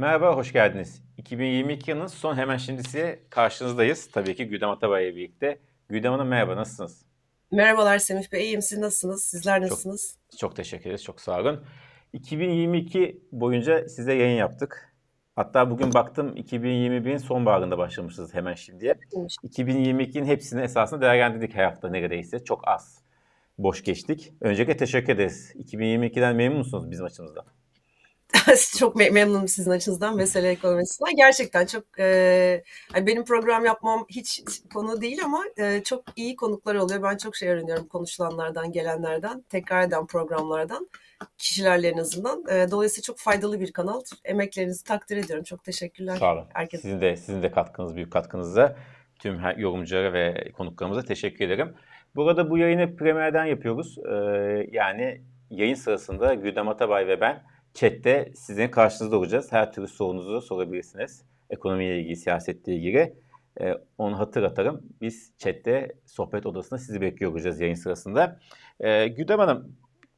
Merhaba, hoş geldiniz. 2022 yılının son hemen şimdisi karşınızdayız. Tabii ki Güdem Atabay ile birlikte. Güdem Hanım merhaba, nasılsınız? Merhabalar Semih Bey, iyiyim. Siz nasılsınız? Sizler nasılsınız? Çok, çok teşekkür ederiz, çok sağ olun. 2022 boyunca size yayın yaptık. Hatta bugün baktım 2021'in sonbaharında başlamışız hemen şimdiye. 2022'nin hepsini esasında değerlendirdik her hafta neredeyse. Çok az boş geçtik. Öncelikle teşekkür ederiz. 2022'den memnun musunuz bizim açımızdan? çok memnunum sizin açınızdan mesele ekonomisinden. Gerçekten çok e, benim program yapmam hiç konu değil ama e, çok iyi konuklar oluyor. Ben çok şey öğreniyorum konuşulanlardan, gelenlerden, tekrar eden programlardan, kişilerle en azından. E, dolayısıyla çok faydalı bir kanal. Emeklerinizi takdir ediyorum. Çok teşekkürler. Sağ olun. Herkese. Sizin de sizin de katkınız, büyük katkınıza tüm her yorumculara ve konuklarımıza teşekkür ederim. Burada bu yayını Premier'den yapıyoruz. Ee, yani yayın sırasında Güdem Atabay ve ben chatte sizin karşınızda olacağız. Her türlü sorunuzu sorabilirsiniz. Ekonomiyle ilgili, siyasetle ilgili. Ee, onu hatırlatalım. Biz chatte sohbet odasında sizi bekliyor olacağız yayın sırasında. Ee, Güdem Hanım,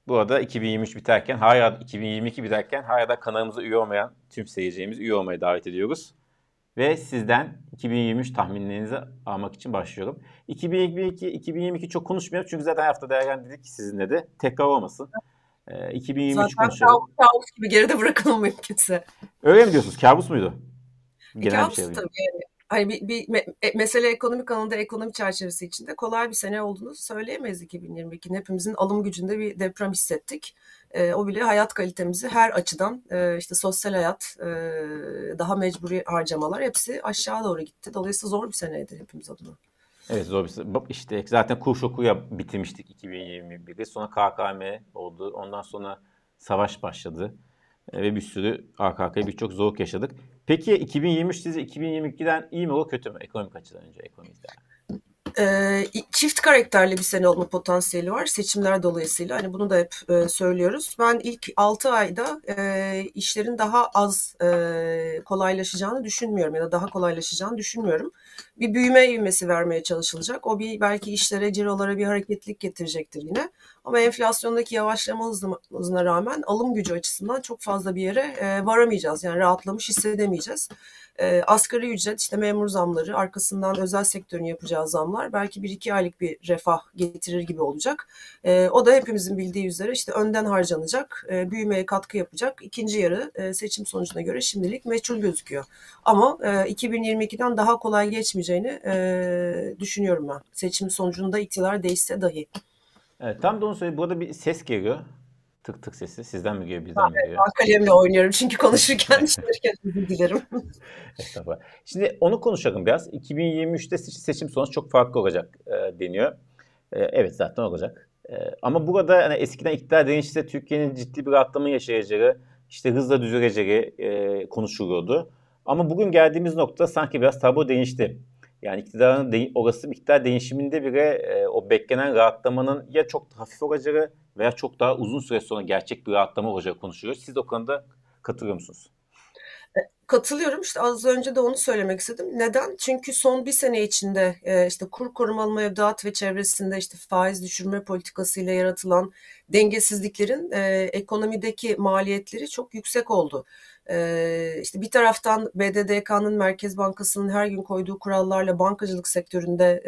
bu arada 2023 biterken, hala 2022 biterken hala da kanalımıza üye olmayan tüm seyircilerimizi üye olmaya davet ediyoruz. Ve sizden 2023 tahminlerinizi almak için başlıyorum. 2022, 2022 çok konuşmuyoruz çünkü zaten hafta değerlendirdik sizinle de. Tekrar olmasın. E, 2023 Zaten konuşalım. kabus gibi geride bırakalım mümkünse. Öyle mi diyorsunuz? Kabus muydu? Genel kabus bir şey tabii. Yani. Hani bir, bir me, e, mesele ekonomik alanında ekonomi çerçevesi içinde kolay bir sene olduğunu söyleyemeyiz 2022'nin. Hepimizin alım gücünde bir deprem hissettik. E, o bile hayat kalitemizi her açıdan e, işte sosyal hayat, e, daha mecburi harcamalar hepsi aşağı doğru gitti. Dolayısıyla zor bir seneydi hepimiz adına. Evet zor bir işte zaten kur şokuyla bitirmiştik 2021'de. Sonra KKM oldu. Ondan sonra savaş başladı. E, ve bir sürü arka arkaya birçok zorluk yaşadık. Peki 2023 size 2022'den iyi mi olur kötü mü ekonomik açıdan önce ekonomide? E, çift karakterli bir sene olma potansiyeli var seçimler dolayısıyla. Hani bunu da hep e, söylüyoruz. Ben ilk 6 ayda e, işlerin daha az e, kolaylaşacağını düşünmüyorum ya da daha kolaylaşacağını düşünmüyorum. Bir büyüme ivmesi vermeye çalışılacak. O bir belki işlere, cirolara bir hareketlik getirecektir yine. Ama enflasyondaki yavaşlama hızına rağmen alım gücü açısından çok fazla bir yere e, varamayacağız. Yani rahatlamış hissedemeyeceğiz. E, asgari ücret, işte memur zamları, arkasından özel sektörün yapacağı zamlar belki bir iki aylık bir refah getirir gibi olacak. E, o da hepimizin bildiği üzere işte önden harcanacak, e, büyümeye katkı yapacak. İkinci yarı e, seçim sonucuna göre şimdilik meçhul gözüküyor. Ama e, 2022'den daha kolay geçmeyeceğini e, düşünüyorum ben. Seçim sonucunda iktidar değişse dahi. Evet, tam da onu söyleyeyim. Burada bir ses geliyor. Tık tık sesi. Sizden mi geliyor, bizden mi geliyor? Ben kalemle oynuyorum çünkü konuşurken düşünürken dilerim. Estağfurullah. Şimdi onu konuşalım biraz. 2023'te seçim sonucu çok farklı olacak e, deniyor. E, evet zaten olacak. E, ama burada hani eskiden iktidar değişirse Türkiye'nin ciddi bir rahatlama yaşayacağı, işte hızla düzeleceği e, konuşuluyordu. Ama bugün geldiğimiz nokta sanki biraz tablo değişti. Yani iktidarın de, olası iktidar değişiminde bile e, o beklenen rahatlamanın ya çok hafif olacağı veya çok daha uzun süre sonra gerçek bir rahatlama olacağı konuşuluyor. Siz o konuda katılıyor musunuz? E, katılıyorum. İşte az önce de onu söylemek istedim. Neden? Çünkü son bir sene içinde e, işte kur korumalı mevduat ve çevresinde işte faiz düşürme politikasıyla yaratılan dengesizliklerin e, ekonomideki maliyetleri çok yüksek oldu. Ee, işte bir taraftan BDDK'nın Merkez Bankası'nın her gün koyduğu kurallarla bankacılık sektöründe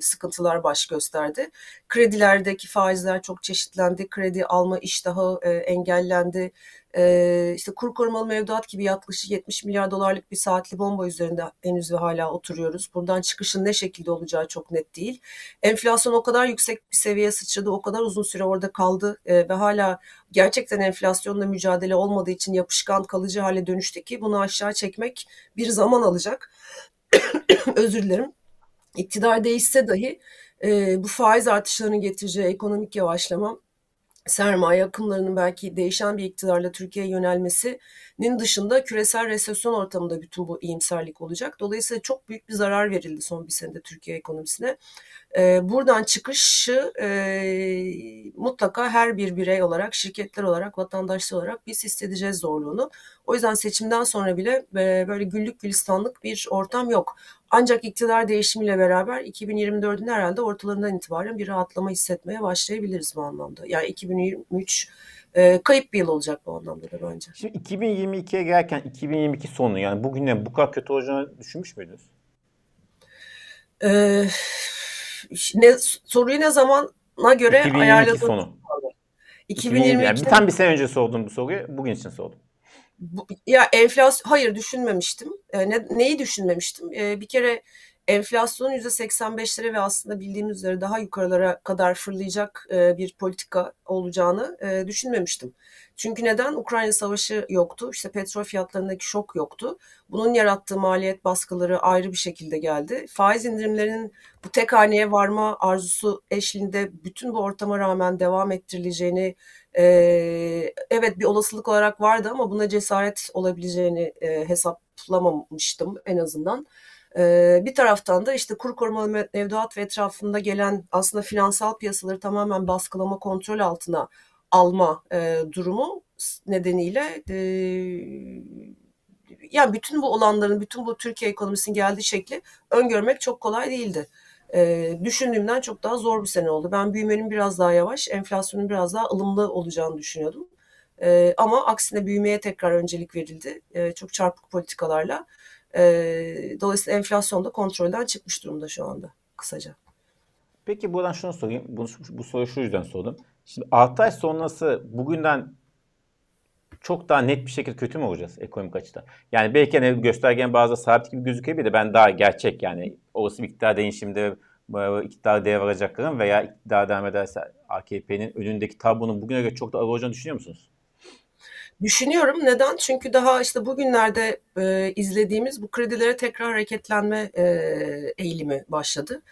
sıkıntılar baş gösterdi. Kredilerdeki faizler çok çeşitlendi. Kredi alma iştahı e, engellendi. E, işte kur korumalı mevduat gibi yaklaşık 70 milyar dolarlık bir saatli bomba üzerinde henüz ve hala oturuyoruz. Buradan çıkışın ne şekilde olacağı çok net değil. Enflasyon o kadar yüksek bir seviyeye sıçradı, o kadar uzun süre orada kaldı e, ve hala gerçekten enflasyonla mücadele olmadığı için yapışkan kalıcı hale dönüştü ki bunu aşağı çekmek bir zaman alacak. Özür dilerim. İktidar değişse dahi e, bu faiz artışlarının getireceği ekonomik yavaşlama sermaye akımlarının belki değişen bir iktidarla Türkiye'ye yönelmesinin dışında küresel resesyon ortamında bütün bu iyimserlik olacak. Dolayısıyla çok büyük bir zarar verildi son bir senede Türkiye ekonomisine. Ee, buradan çıkışı e, mutlaka her bir birey olarak, şirketler olarak, vatandaşlar olarak biz hissedeceğiz zorluğunu. O yüzden seçimden sonra bile e, böyle güllük gülistanlık bir ortam yok. Ancak iktidar değişimiyle beraber 2024'ün herhalde ortalarından itibaren bir rahatlama hissetmeye başlayabiliriz bu anlamda. Yani 2023 e, kayıp bir yıl olacak bu anlamda da bence. Şimdi 2022'ye gelirken 2022 sonu yani bugünden bu kadar kötü olacağını düşünmüş müydünüz? Ee, ne, soruyu ne zamana göre 2022 ayarladığım sonu. 2022 yani bir, tam bir sene önce sordum bu soruyu. Bugün için sordum. Bu, ya enflasyon hayır düşünmemiştim. E, ne, neyi düşünmemiştim? E, bir kere enflasyonun %85'lere ve aslında bildiğimiz üzere daha yukarılara kadar fırlayacak e, bir politika olacağını e, düşünmemiştim. Çünkü neden? Ukrayna Savaşı yoktu. İşte petrol fiyatlarındaki şok yoktu. Bunun yarattığı maliyet baskıları ayrı bir şekilde geldi. Faiz indirimlerinin bu tek haneye varma arzusu eşliğinde bütün bu ortama rağmen devam ettirileceğini e, evet bir olasılık olarak vardı ama buna cesaret olabileceğini hesaplamamıştım en azından. Ee, bir taraftan da işte kur korumalı mevduat ve etrafında gelen aslında finansal piyasaları tamamen baskılama kontrol altına alma e, durumu nedeniyle e, yani bütün bu olanların, bütün bu Türkiye ekonomisinin geldiği şekli öngörmek çok kolay değildi. E, düşündüğümden çok daha zor bir sene oldu. Ben büyümenin biraz daha yavaş, enflasyonun biraz daha ılımlı olacağını düşünüyordum. E, ama aksine büyümeye tekrar öncelik verildi. E, çok çarpık politikalarla. E, dolayısıyla enflasyon da kontrolden çıkmış durumda şu anda kısaca. Peki buradan şunu sorayım. Bu, bu soruyu şu yüzden sordum. Şimdi 6 ay sonrası bugünden çok daha net bir şekilde kötü mü olacağız ekonomik açıdan? Yani belki hani göstergen bazı sabit gibi gözükebilir de ben daha gerçek yani olası bir iktidar değişiminde iktidar devralacakların veya iktidar devam ederse AKP'nin önündeki tablonun bugüne göre çok da ağır olacağını düşünüyor musunuz? Düşünüyorum. Neden? Çünkü daha işte bugünlerde e, izlediğimiz bu kredilere tekrar hareketlenme e, eğilimi başladı.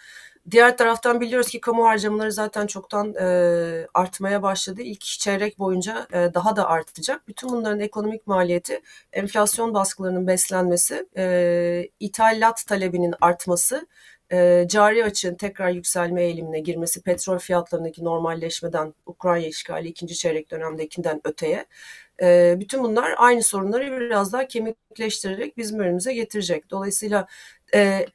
Diğer taraftan biliyoruz ki kamu harcamaları zaten çoktan e, artmaya başladı. İlk çeyrek boyunca e, daha da artacak. Bütün bunların ekonomik maliyeti enflasyon baskılarının beslenmesi, e, ithalat talebinin artması, e, cari açığın tekrar yükselme eğilimine girmesi, petrol fiyatlarındaki normalleşmeden Ukrayna işgali ikinci çeyrek dönemdekinden öteye e, bütün bunlar aynı sorunları biraz daha kemikleştirerek bizim önümüze getirecek. Dolayısıyla e,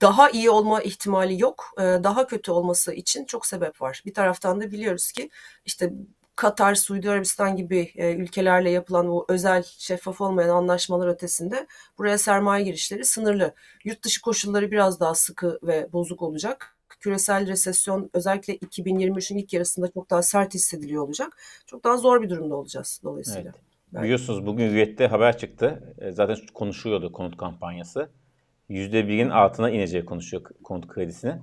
daha iyi olma ihtimali yok. E, daha kötü olması için çok sebep var. Bir taraftan da biliyoruz ki işte Katar, Suudi Arabistan gibi e, ülkelerle yapılan bu özel şeffaf olmayan anlaşmalar ötesinde buraya sermaye girişleri sınırlı. Yurt dışı koşulları biraz daha sıkı ve bozuk olacak. Küresel resesyon özellikle 2023'ün ilk yarısında çok daha sert hissediliyor olacak. Çok daha zor bir durumda olacağız dolayısıyla. Evet. Biliyorsunuz bugün Hürriyet'te haber çıktı. E, zaten konuşuyordu konut kampanyası. %1'in altına ineceği konuşuyor konut kredisini.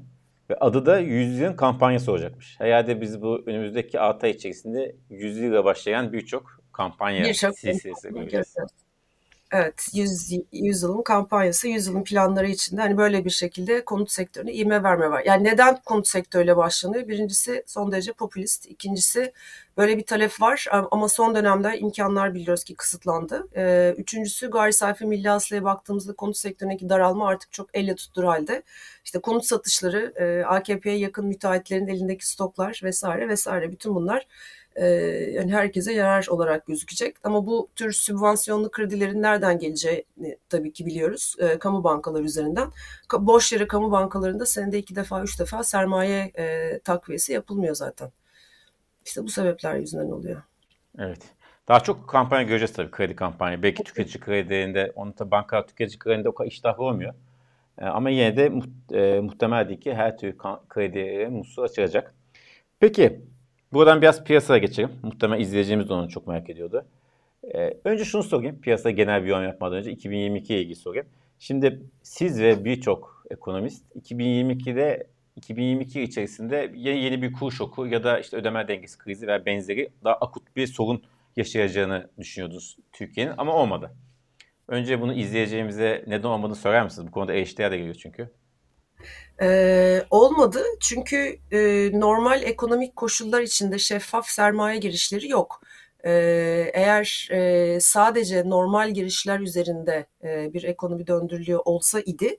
Ve adı da 100 yılın kampanyası olacakmış. Herhalde biz bu önümüzdeki 6 ay içerisinde 100 lira başlayan birçok kampanya bir silsilesi göreceğiz. Evet, 100, 100 yılın kampanyası, 100 yılın planları içinde hani böyle bir şekilde konut sektörüne ivme verme var. Yani neden konut sektörüyle başlanıyor? Birincisi son derece popülist. İkincisi böyle bir talep var ama son dönemde imkanlar biliyoruz ki kısıtlandı. Ee, üçüncüsü gayri safi milli hasılaya baktığımızda konut sektöründeki daralma artık çok elle tuttur halde. İşte konut satışları, e, AKP'ye yakın müteahhitlerin elindeki stoklar vesaire vesaire bütün bunlar e, yani herkese yarar olarak gözükecek. Ama bu tür sübvansiyonlu kredilerin nereden geleceğini tabii ki biliyoruz. E, kamu bankaları üzerinden. Ka, boş yere kamu bankalarında senede iki defa, üç defa sermaye e, takviyesi yapılmıyor zaten. İşte bu sebepler yüzünden oluyor. Evet. Daha çok kampanya göreceğiz tabii kredi kampanya. Belki tüketici kredilerinde, onu da banka tüketici kredilerinde o kadar iştahlı olmuyor. E, ama yine de e, muhtemel ki her türlü kredi musluğu açılacak. Peki Buradan biraz piyasaya geçelim. Muhtemelen izleyeceğimiz de onu çok merak ediyordu. Ee, önce şunu sorayım. Piyasa genel bir yorum yapmadan önce 2022 ile ilgili sorayım. Şimdi siz ve birçok ekonomist 2022'de 2022 içerisinde yeni yeni bir kur şoku ya da işte ödeme dengesi krizi ve benzeri daha akut bir sorun yaşayacağını düşünüyordunuz Türkiye'nin ama olmadı. Önce bunu izleyeceğimize neden olmadığını sorar mısınız? Bu konuda eleştiriler de geliyor çünkü. Ee, olmadı çünkü e, normal ekonomik koşullar içinde şeffaf sermaye girişleri yok. Ee, eğer e, sadece normal girişler üzerinde e, bir ekonomi döndürülüyor olsa idi,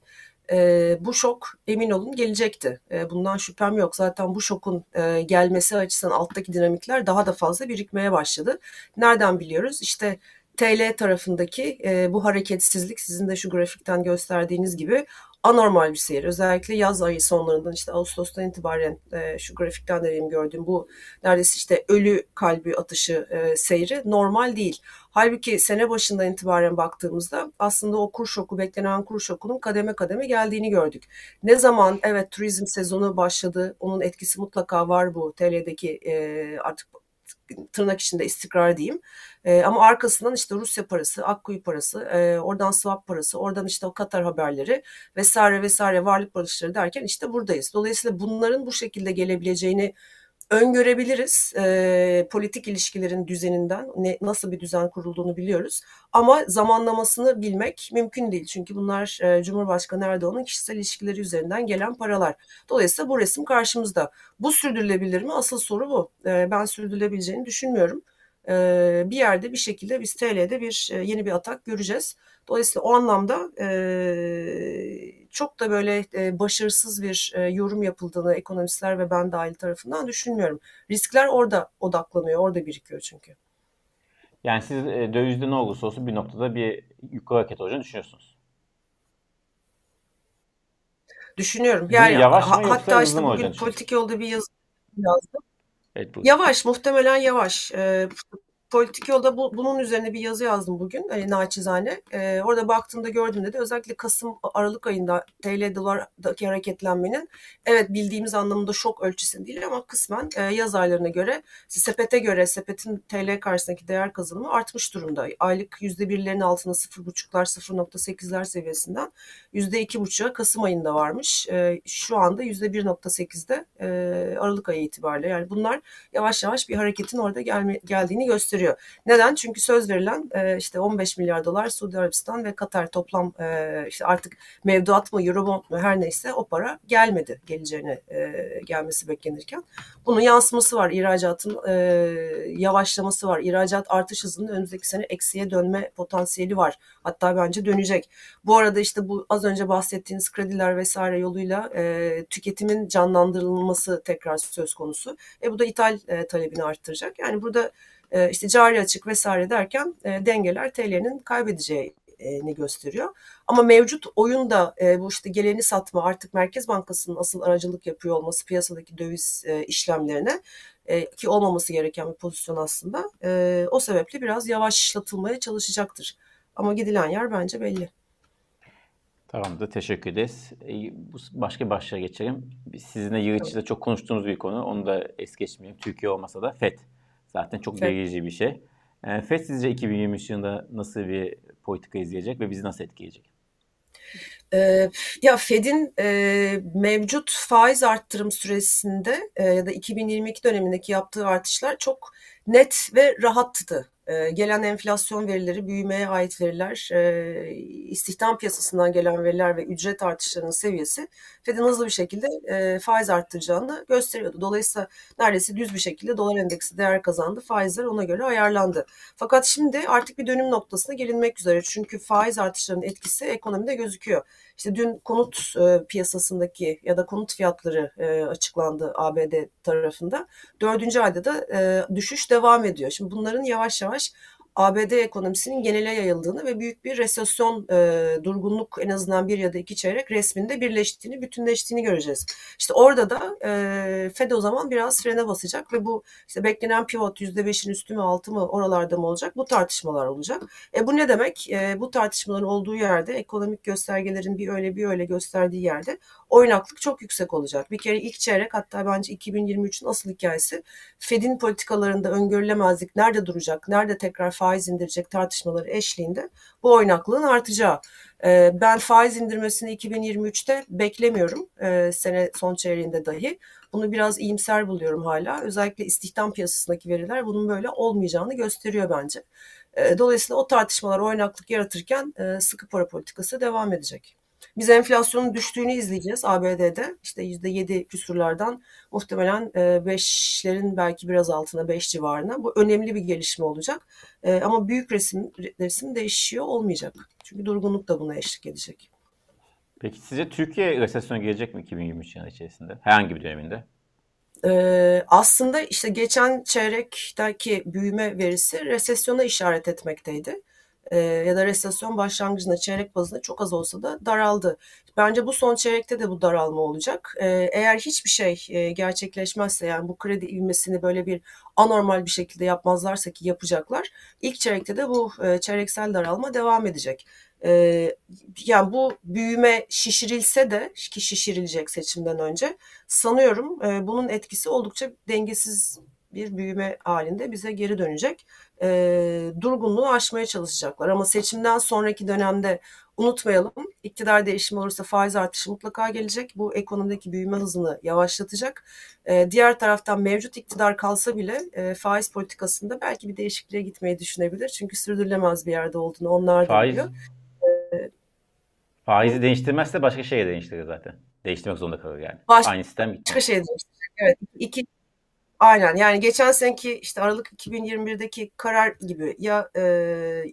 e, bu şok emin olun gelecekti. E, bundan şüphem yok. Zaten bu şokun e, gelmesi açısından alttaki dinamikler daha da fazla birikmeye başladı. Nereden biliyoruz? İşte TL tarafındaki e, bu hareketsizlik sizin de şu grafikten gösterdiğiniz gibi anormal bir seyir. Özellikle yaz ayı sonlarından işte Ağustos'tan itibaren e, şu grafikten de benim gördüğüm bu neredeyse işte ölü kalbi atışı e, seyri normal değil. Halbuki sene başından itibaren baktığımızda aslında o kur şoku, beklenen kur şokunun kademe kademe geldiğini gördük. Ne zaman evet turizm sezonu başladı, onun etkisi mutlaka var bu TL'deki e, artık tırnak içinde istikrar diyeyim. E, ama arkasından işte Rusya parası, Akkuyu parası, e, oradan swap parası, oradan işte o Katar haberleri vesaire vesaire varlık barışları derken işte buradayız. Dolayısıyla bunların bu şekilde gelebileceğini öngörebiliriz. E, politik ilişkilerin düzeninden ne, nasıl bir düzen kurulduğunu biliyoruz. Ama zamanlamasını bilmek mümkün değil. Çünkü bunlar e, Cumhurbaşkanı Erdoğan'ın kişisel ilişkileri üzerinden gelen paralar. Dolayısıyla bu resim karşımızda. Bu sürdürülebilir mi? Asıl soru bu. E, ben sürdürülebileceğini düşünmüyorum. E, bir yerde bir şekilde biz TL'de bir e, yeni bir atak göreceğiz. Dolayısıyla o anlamda e, çok da böyle e, başarısız bir e, yorum yapıldığını ekonomistler ve ben dahil tarafından düşünmüyorum. Riskler orada odaklanıyor, orada birikiyor çünkü. Yani siz e, dövizde ne olursa olsun bir noktada bir yukarı hareket olacağını düşünüyorsunuz. Düşünüyorum. Yani yavaş mı ha, hatta işte bugün politik yolda bir yazı yazdım. Evet, yavaş, muhtemelen yavaş. Ee, politik yolda bu, bunun üzerine bir yazı yazdım bugün hani naçizane. E, orada baktığımda gördüğümde de özellikle Kasım Aralık ayında TL dolardaki hareketlenmenin evet bildiğimiz anlamında şok ölçüsü değil ama kısmen e, yaz aylarına göre sepete göre sepetin TL karşısındaki değer kazanımı artmış durumda. Aylık yüzde birlerin altında 0.5'lar 0.8'ler seviyesinden yüzde iki buçuğa Kasım ayında varmış. E, şu anda yüzde 1.8'de e, Aralık ayı itibariyle yani bunlar yavaş yavaş bir hareketin orada gelme, geldiğini gösteriyor gösteriyor. Neden? Çünkü söz verilen e, işte 15 milyar dolar Suudi Arabistan ve Katar toplam e, işte artık mevduat mı Eurobond mu her neyse o para gelmedi geleceğine e, gelmesi beklenirken. Bunun yansıması var. İhracatın e, yavaşlaması var. İhracat artış hızının önümüzdeki sene eksiye dönme potansiyeli var. Hatta bence dönecek. Bu arada işte bu az önce bahsettiğiniz krediler vesaire yoluyla e, tüketimin canlandırılması tekrar söz konusu. E bu da ithal e, talebini arttıracak. Yani burada işte cari açık vesaire derken e, dengeler TL'nin kaybedeceğini gösteriyor. Ama mevcut oyunda e, bu işte geleni satma artık Merkez Bankası'nın asıl aracılık yapıyor olması piyasadaki döviz işlemlerine ki olmaması gereken bir pozisyon aslında. o sebeple biraz yavaşlatılmaya çalışacaktır. Ama gidilen yer bence belli. Tamamdır. Teşekkür ederiz. Başka başlığa geçelim. Sizinle yıl içinde çok konuştuğumuz bir konu. Onu da es geçmeyelim. Türkiye olmasa da FED. Zaten çok evet. belirleyici bir şey. E, FED sizce 2023 yılında nasıl bir politika izleyecek ve bizi nasıl etkileyecek? Ee, ya Fed'in e, mevcut faiz arttırım süresinde e, ya da 2022 dönemindeki yaptığı artışlar çok net ve rahattı. E, gelen enflasyon verileri, büyümeye ait veriler, e, istihdam piyasasından gelen veriler ve ücret artışlarının seviyesi Fed'in hızlı bir şekilde e, faiz arttıracağını gösteriyordu. Dolayısıyla neredeyse düz bir şekilde dolar endeksi değer kazandı. Faizler ona göre ayarlandı. Fakat şimdi artık bir dönüm noktasına gelinmek üzere. Çünkü faiz artışlarının etkisi ekonomide gözüküyor. İşte dün konut e, piyasasındaki ya da konut fiyatları açıklandı ABD tarafında. Dördüncü ayda da düşüş devam ediyor. Şimdi bunların yavaş yavaş ABD ekonomisinin genele yayıldığını ve büyük bir resesyon e, durgunluk en azından bir ya da iki çeyrek resminde birleştiğini, bütünleştiğini göreceğiz. İşte orada da e, Fed o zaman biraz frene basacak ve bu işte beklenen pivot %5'in üstü mü altı mı oralarda mı olacak bu tartışmalar olacak. E, bu ne demek? E, bu tartışmaların olduğu yerde ekonomik göstergelerin bir öyle bir öyle gösterdiği yerde oynaklık çok yüksek olacak. Bir kere ilk çeyrek hatta bence 2023'ün asıl hikayesi Fed'in politikalarında öngörülemezlik nerede duracak, nerede tekrar faiz indirecek tartışmaları eşliğinde bu oynaklığın artacağı. Ee, ben faiz indirmesini 2023'te beklemiyorum e, sene son çeyreğinde dahi. Bunu biraz iyimser buluyorum hala. Özellikle istihdam piyasasındaki veriler bunun böyle olmayacağını gösteriyor bence. Ee, dolayısıyla o tartışmalar oynaklık yaratırken e, sıkı para politikası devam edecek. Biz enflasyonun düştüğünü izleyeceğiz ABD'de. İşte %7 küsurlardan muhtemelen 5'lerin e, belki biraz altına 5 civarına. Bu önemli bir gelişme olacak. E, ama büyük resim resim değişiyor olmayacak. Çünkü durgunluk da buna eşlik edecek. Peki sizce Türkiye resesyona gelecek mi 2023 yılı içerisinde? Herhangi bir döneminde? Ee, aslında işte geçen çeyrekteki büyüme verisi resesyona işaret etmekteydi. Ee, ya da resesyon başlangıcında çeyrek bazında çok az olsa da daraldı. Bence bu son çeyrekte de bu daralma olacak. Ee, eğer hiçbir şey e, gerçekleşmezse yani bu kredi ivmesini böyle bir anormal bir şekilde yapmazlarsa ki yapacaklar. İlk çeyrekte de bu e, çeyreksel daralma devam edecek. Yani bu büyüme şişirilse de ki şişirilecek seçimden önce sanıyorum e, bunun etkisi oldukça dengesiz bir büyüme halinde bize geri dönecek. E, durgunluğu aşmaya çalışacaklar ama seçimden sonraki dönemde unutmayalım iktidar değişimi olursa faiz artışı mutlaka gelecek. Bu ekonomideki büyüme hızını yavaşlatacak. E, diğer taraftan mevcut iktidar kalsa bile e, faiz politikasında belki bir değişikliğe gitmeyi düşünebilir. Çünkü sürdürülemez bir yerde olduğunu onlar da biliyor. Faizi değiştirmezse başka şeye değiştirir zaten. Değiştirmek zorunda kalır yani. Baş, Aynı sistem gitmez. Başka şey değiştirecek. Evet. İki, aynen yani geçen seneki işte Aralık 2021'deki karar gibi ya e,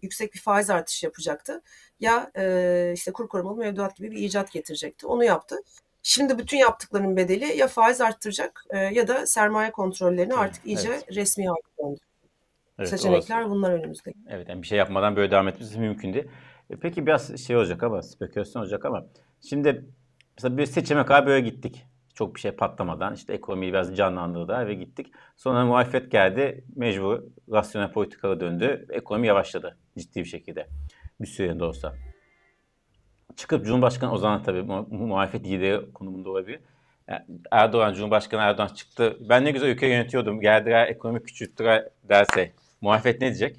yüksek bir faiz artışı yapacaktı ya e, işte kur korumalı mevduat gibi bir icat getirecekti. Onu yaptı. Şimdi bütün yaptıklarının bedeli ya faiz arttıracak e, ya da sermaye kontrollerini artık iyice evet. resmi hale döndürecek. Evet, Seçenekler bunlar önümüzde. Evet yani bir şey yapmadan böyle devam etmesi mümkün değil. E, peki biraz şey olacak ama spekülasyon olacak ama şimdi mesela bir seçime kadar böyle gittik. Çok bir şey patlamadan işte ekonomiyi biraz canlandırdı ve gittik. Sonra muhalefet geldi mecbur rasyonel politikalara döndü. Ekonomi yavaşladı ciddi bir şekilde. Bir sürede olsa. Çıkıp Cumhurbaşkanı o zaman tabii mu muhalefet lideri konumunda olabilir. Yani Erdoğan, Cumhurbaşkanı Erdoğan çıktı. Ben ne güzel ülke yönetiyordum. Geldiler ekonomi küçülttüler derse muhalefet ne diyecek?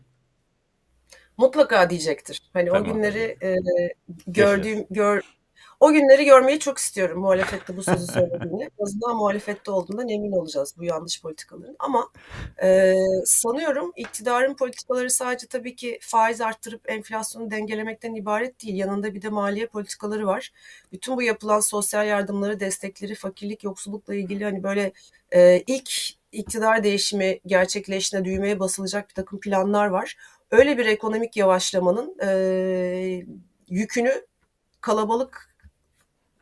mutlaka diyecektir. Hani tamam. o günleri e, gördüğüm gör o günleri görmeyi çok istiyorum muhalefette bu sözü söylediğini. En azından muhalefette olduğundan emin olacağız bu yanlış politikaların. Ama e, sanıyorum iktidarın politikaları sadece tabii ki faiz arttırıp enflasyonu dengelemekten ibaret değil. Yanında bir de maliye politikaları var. Bütün bu yapılan sosyal yardımları, destekleri, fakirlik, yoksullukla ilgili hani böyle e, ilk iktidar değişimi gerçekleştiğinde düğmeye basılacak bir takım planlar var öyle bir ekonomik yavaşlamanın e, yükünü kalabalık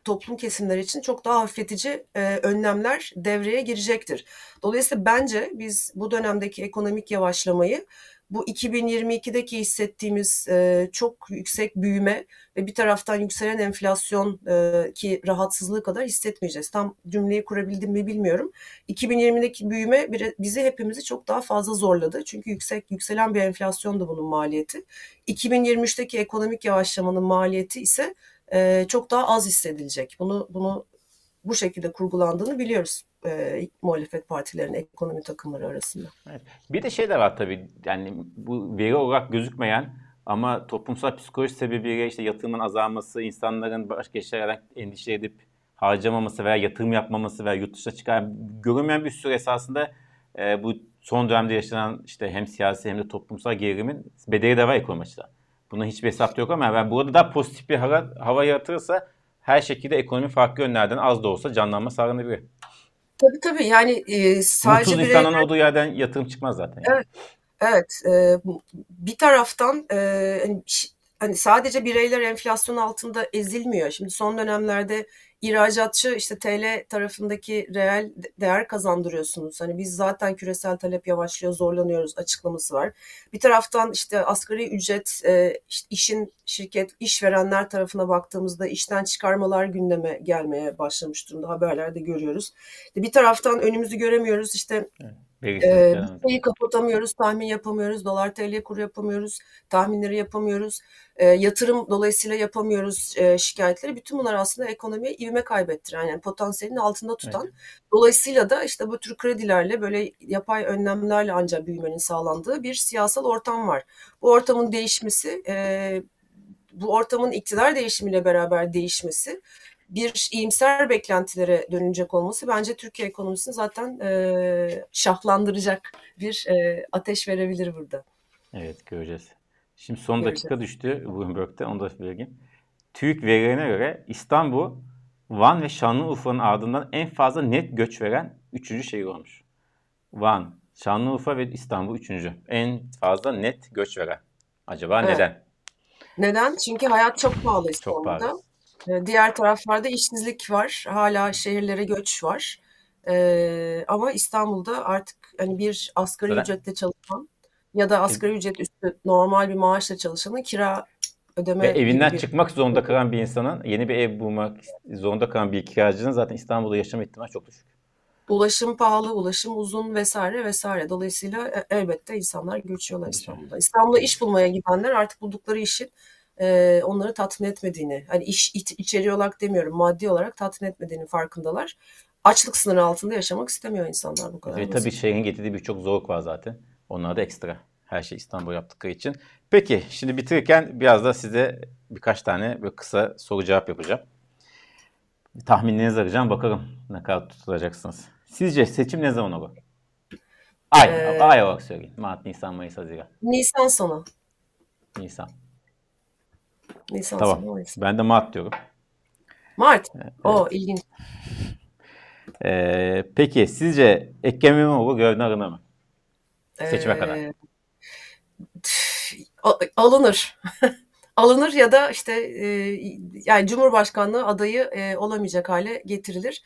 toplum kesimleri için çok daha hafifletici e, önlemler devreye girecektir. Dolayısıyla bence biz bu dönemdeki ekonomik yavaşlamayı bu 2022'deki hissettiğimiz e, çok yüksek büyüme ve bir taraftan yükselen enflasyon e, ki rahatsızlığı kadar hissetmeyeceğiz. Tam cümleyi kurabildim mi bilmiyorum. 2020'deki büyüme bizi hepimizi çok daha fazla zorladı. Çünkü yüksek yükselen bir enflasyon da bunun maliyeti. 2023'teki ekonomik yavaşlamanın maliyeti ise e, çok daha az hissedilecek. Bunu bunu bu şekilde kurgulandığını biliyoruz e, muhalefet partilerinin ekonomi takımları arasında. Evet. Bir de şey de var tabii yani bu veri olarak gözükmeyen ama toplumsal psikoloji sebebiyle işte yatırımın azalması, insanların başka şeylerden endişe edip harcamaması veya yatırım yapmaması veya yurt dışına çıkan görünmeyen bir sürü esasında e, bu son dönemde yaşanan işte hem siyasi hem de toplumsal gerilimin bedeli de var ekonomi açıdan. Buna hiçbir hesap yok ama ben burada daha pozitif bir hava, hava yaratırsa her şekilde ekonomi farklı yönlerden az da olsa canlanma sağlanabilir. Tabii tabii yani e, sadece Mutsuz bireyler... insanın olduğu yerden yatırım çıkmaz zaten. Yani. Evet, evet e, bir taraftan e, hani, hani sadece bireyler enflasyon altında ezilmiyor. Şimdi son dönemlerde ihracatçı işte TL tarafındaki reel değer kazandırıyorsunuz. Hani biz zaten küresel talep yavaşlıyor, zorlanıyoruz açıklaması var. Bir taraftan işte asgari ücret, e, işin şirket, işverenler tarafına baktığımızda işten çıkarmalar gündeme gelmeye başlamış durumda. Haberlerde görüyoruz. Bir taraftan önümüzü göremiyoruz. İşte evet ee, şeyi kapatamıyoruz, tahmin yapamıyoruz, dolar TL kuru yapamıyoruz, tahminleri yapamıyoruz, e, yatırım dolayısıyla yapamıyoruz e, şikayetleri. Bütün bunlar aslında ekonomiye ivme kaybettiren, yani potansiyelin altında tutan. Evet. Dolayısıyla da işte bu tür kredilerle böyle yapay önlemlerle ancak büyümenin sağlandığı bir siyasal ortam var. Bu ortamın değişmesi, e, bu ortamın iktidar değişimiyle beraber değişmesi bir iyimser beklentilere dönecek olması bence Türkiye ekonomisini zaten e, şahlandıracak bir e, ateş verebilir burada. Evet göreceğiz. Şimdi son göreceğiz. dakika düştü Bloomberg'de onu da vereyim. TÜİK verilerine göre İstanbul, Van ve Şanlıurfa'nın ardından en fazla net göç veren üçüncü şehir olmuş. Van, Şanlıurfa ve İstanbul üçüncü. En fazla net göç veren. Acaba evet. neden? Neden? Çünkü hayat çok pahalı İstanbul'da. Çok pahalı. Ee, diğer taraflarda işsizlik var. Hala şehirlere göç var. E, ama İstanbul'da artık hani bir asgari Öyle. ücretle çalışan ya da asgari ücret üstü normal bir maaşla çalışanın kira ödeme Ve evinden bir... çıkmak zorunda kalan bir insanın, yeni bir ev bulmak zorunda kalan bir kiracının zaten İstanbul'da yaşama ihtimali çok düşük. Ulaşım pahalı, ulaşım uzun vesaire vesaire. Dolayısıyla e, elbette insanlar göçüyorlar İstanbul'da. İstanbul'a iş bulmaya gidenler artık buldukları işin e, onları tatmin etmediğini, hani iş iç, içeri olarak demiyorum, maddi olarak tatmin etmediğini farkındalar. Açlık sınırı altında yaşamak istemiyor insanlar bu kadar. Ve tabii şehrin getirdiği birçok zorluk var zaten. Onlar da ekstra. Her şey İstanbul yaptıkları için. Peki şimdi bitirirken biraz da size birkaç tane böyle kısa soru cevap yapacağım. Tahminlerinizi arayacağım. Bakalım ne kadar tutulacaksınız. Sizce seçim ne zaman olur? Ay, ee, ay olarak söyleyin. Mart, Nisan, Mayıs, Haziran. Nisan sonu. Nisan. Nisan tamam. sonu Mayıs. Ben de Mart diyorum. Mart. Evet. O ilginç. Ee, peki sizce Ekrem İmamoğlu görevden alınır mı? Seçime ee, kadar. Alınır. alınır ya da işte e, yani Cumhurbaşkanlığı adayı e, olamayacak hale getirilir.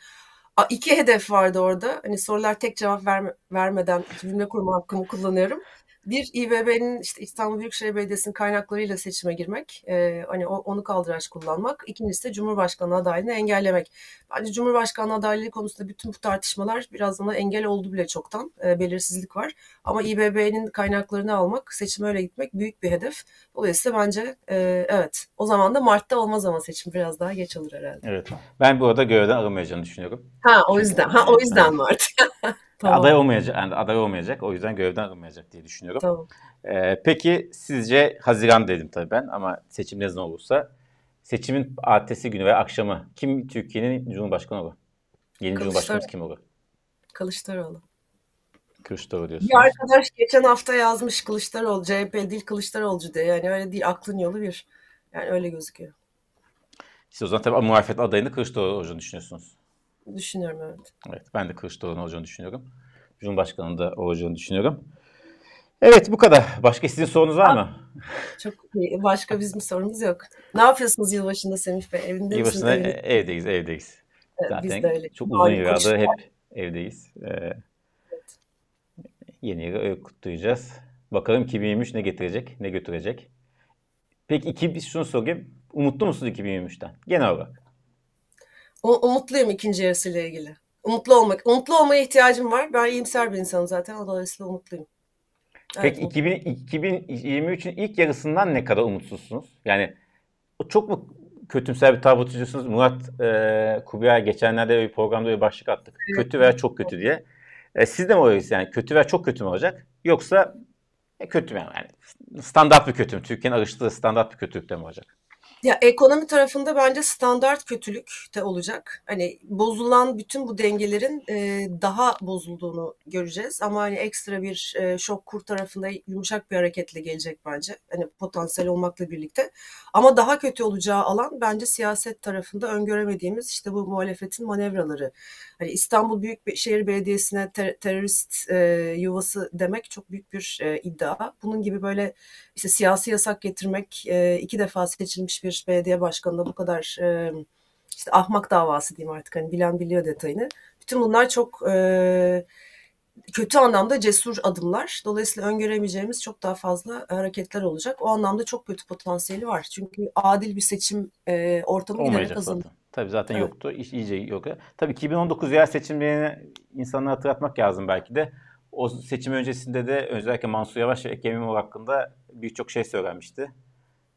A, iki hedef vardı orada. Hani sorular tek cevap verme, vermeden cümle kurma hakkımı kullanıyorum. Bir İBB'nin işte İstanbul Büyükşehir Belediyesi'nin kaynaklarıyla seçime girmek, e, hani onu kaldıraç kullanmak. İkincisi de Cumhurbaşkanı adaylığını engellemek. Bence Cumhurbaşkanı adaylığı konusunda bütün bu tartışmalar biraz ona engel oldu bile çoktan. E, belirsizlik var. Ama İBB'nin kaynaklarını almak, seçime öyle gitmek büyük bir hedef. Dolayısıyla bence e, evet o zaman da Mart'ta olmaz ama seçim biraz daha geç olur herhalde. Evet. Ben bu arada görevden alınmayacağını düşünüyorum. Ha o yüzden. Ha o yüzden Mart. Tamam. Aday olmayacak, yani aday olmayacak. O yüzden görevden alınmayacak diye düşünüyorum. Tamam. Ee, peki sizce Haziran dedim tabii ben ama seçim ne zaman olursa seçimin ertesi günü veya akşamı kim Türkiye'nin Cumhurbaşkanı olur? Yeni Cumhurbaşkanımız kim olur? Kılıçdaroğlu. Kılıçdaroğlu diyorsunuz. Bir arkadaş geçen hafta yazmış Kılıçdaroğlu, CHP değil Kılıçdaroğlu diye. Yani öyle değil, aklın yolu bir. Yani öyle gözüküyor. Siz o zaman tabii muhalefet adayını Kılıçdaroğlu olduğunu düşünüyorsunuz. Düşünüyorum evet. Evet ben de Kılıçdaroğlu'nun olacağını düşünüyorum. Cumhurbaşkanı da olacağını düşünüyorum. Evet bu kadar. Başka sizin sorunuz var mı? Çok iyi. Başka bizim sorumuz yok. Ne yapıyorsunuz yılbaşında Semih Bey? Evinde yılbaşında misiniz? Evinde? evdeyiz, evdeyiz. Evet, Zaten biz de öyle. çok uzun yıllardır hep evdeyiz. Ee, evet. Yeni yılı öyle kutlayacağız. Bakalım 2023 ne getirecek, ne götürecek. Peki iki, şunu sorayım. Umutlu musunuz 2023'ten? Genel olarak. Umutluyum ikinci yarısıyla ilgili. Umutlu olmak. Umutlu olmaya ihtiyacım var. Ben iyimser bir insanım zaten. Dolayısıyla umutluyum. Peki evet, 2000, 2023'ün ilk yarısından ne kadar umutsuzsunuz? Yani çok mu kötümser bir tablo tutuyorsunuz? Murat e, Kubiya geçenlerde bir programda bir başlık attık. Evet. Kötü veya çok kötü diye. E, siz de mi öyleyiz yani? Kötü veya çok kötü mü olacak? Yoksa e, kötü mü yani? Standart bir kötü mü? Türkiye'nin alıştığı standart bir kötülükte mi olacak? Ya ekonomi tarafında bence standart kötülük de olacak. Hani bozulan bütün bu dengelerin e, daha bozulduğunu göreceğiz. Ama hani ekstra bir e, şok kur tarafında yumuşak bir hareketle gelecek bence. Hani potansiyel olmakla birlikte. Ama daha kötü olacağı alan bence siyaset tarafında öngöremediğimiz işte bu muhalefetin manevraları. Hani İstanbul Büyükşehir Belediyesi'ne ter- terörist e, yuvası demek çok büyük bir e, iddia. Bunun gibi böyle işte siyasi yasak getirmek e, iki defa seçilmiş bir belediye başkanına bu kadar e, işte ahmak davası diyeyim artık hani bilen biliyor detayını. Bütün bunlar çok e, kötü anlamda cesur adımlar. Dolayısıyla öngöremeyeceğimiz çok daha fazla hareketler olacak. O anlamda çok kötü potansiyeli var. Çünkü adil bir seçim e, ortamı giderek kazanıyor. Zaten. Tabii zaten evet. yoktu. İş iyice yok. Tabii 2019 yerel seçimlerini insanlara hatırlatmak lazım belki de. O seçim öncesinde de özellikle Mansur Yavaş ve Ekrem İmamoğlu hakkında birçok şey söylenmişti.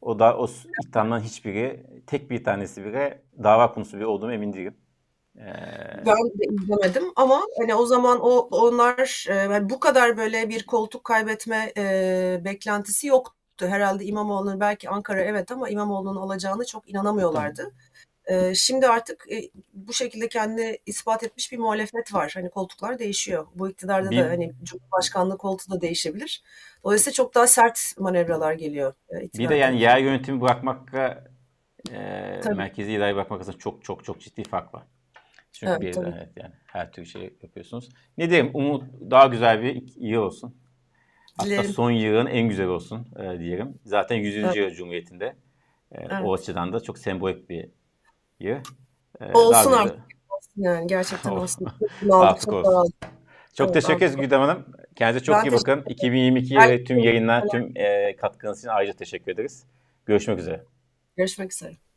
O da o iddiadan hiçbiri, tek bir tanesi bile dava konusu bir olduğunu emin değilim. Ee... Ben de izlemedim ama hani o zaman o onlar e, bu kadar böyle bir koltuk kaybetme e, beklentisi yoktu. Herhalde İmamoğlu'nun belki Ankara evet ama İmamoğlu'nun alacağını çok inanamıyorlardı. Hı. Şimdi artık bu şekilde kendini ispat etmiş bir muhalefet var. Hani koltuklar değişiyor. Bu iktidarda bir, da hani Cumhurbaşkanlığı koltuğu da değişebilir. Dolayısıyla çok daha sert manevralar geliyor. Bir de yani yer yönetimi bırakmakla e, merkezi idareye bırakmak arasında çok çok çok ciddi fark var. Çünkü evet, bir evet, yani her türlü şey yapıyorsunuz. Ne diyeyim umut daha güzel bir yıl olsun. Hatta Dilerim. son yılın en güzel olsun e, diyelim. Zaten 100. Evet. yıl Cumhuriyeti'nde. E, evet. O açıdan da çok sembolik bir Ee, Olsun artık. Yani gerçekten çok olsun. daraldık. Çok Evet, teşekkür ederiz Güdem Hanım. Kendinize çok Ben iyi bakın. 2022'ye Her ve tüm yayınlar, şey tüm e, katkınız için ayrıca teşekkür ederiz. Görüşmek üzere. Görüşmek üzere.